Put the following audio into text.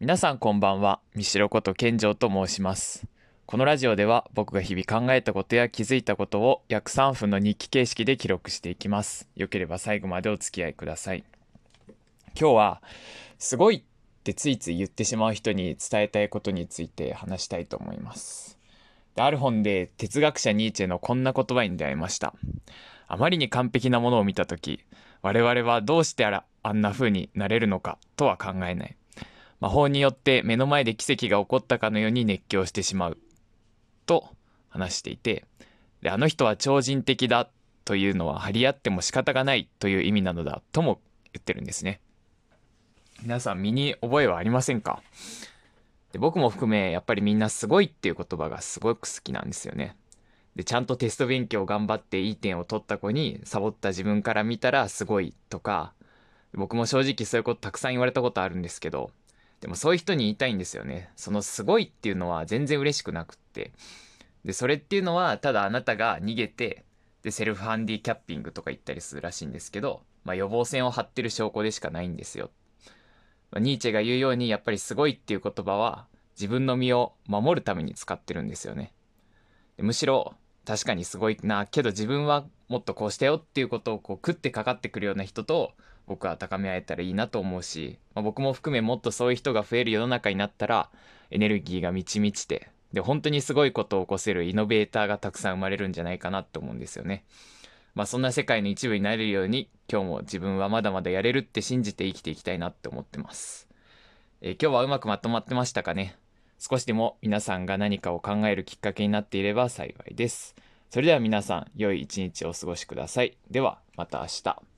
皆さんこんばんは。三代こと健城と申します。このラジオでは僕が日々考えたことや気づいたことを約3分の日記形式で記録していきます。よければ最後までお付き合いください。今日はすごいってついつい言ってしまう人に伝えたいことについて話したいと思います。である本で哲学者ニーチェのこんな言葉に出会いました。あまりに完璧なものを見た時我々はどうしてあらあんな風になれるのかとは考えない。魔法によって目の前で奇跡が起こったかのように熱狂してしまう。と話していてであの人は超人的だというのは張り合っても仕方がないという意味なのだとも言ってるんですね。皆さん身に覚えはありませんか？で僕も含めやっぱりみんなすごいっていう言葉がすごく好きなんですよね。でちゃんとテスト勉強頑張っていい点を取った子にサボった自分から見たらすごいとか僕も正直そういうことたくさん言われたことあるんですけどでもそういう人に言いたいんですよね。そのすごいっていうのは全然嬉しくなくって。でそれっていうのはただあなたが逃げてでセルフハンディキャッピングとか言ったりするらしいんですけど、まあ、予防線を張ってる証拠でしかないんですよ、まあ、ニーチェが言うようにやっぱりすごいっていう言葉は自分の身を守るために使ってるんですよね。むしろ確かにすごいなけど自分はもっとこうしたよっていうことをこう食ってかかってくるような人と僕は高め合えたらいいなと思うし、まあ、僕も含めもっとそういう人が増える世の中になったらエネルギーが満ち満ちてで本当にすごいことを起こせるイノベーターがたくさん生まれるんじゃないかなと思うんですよね。まあそんな世界の一部になれるように今日も自分はまだまだやれるって信じて生きていきたいなって思ってます。えー、今日はうまくまとまってましたかね？少しでも皆さんが何かを考えるきっかけになっていれば幸いです。それでは皆さん、良い一日をお過ごしください。では、また明日。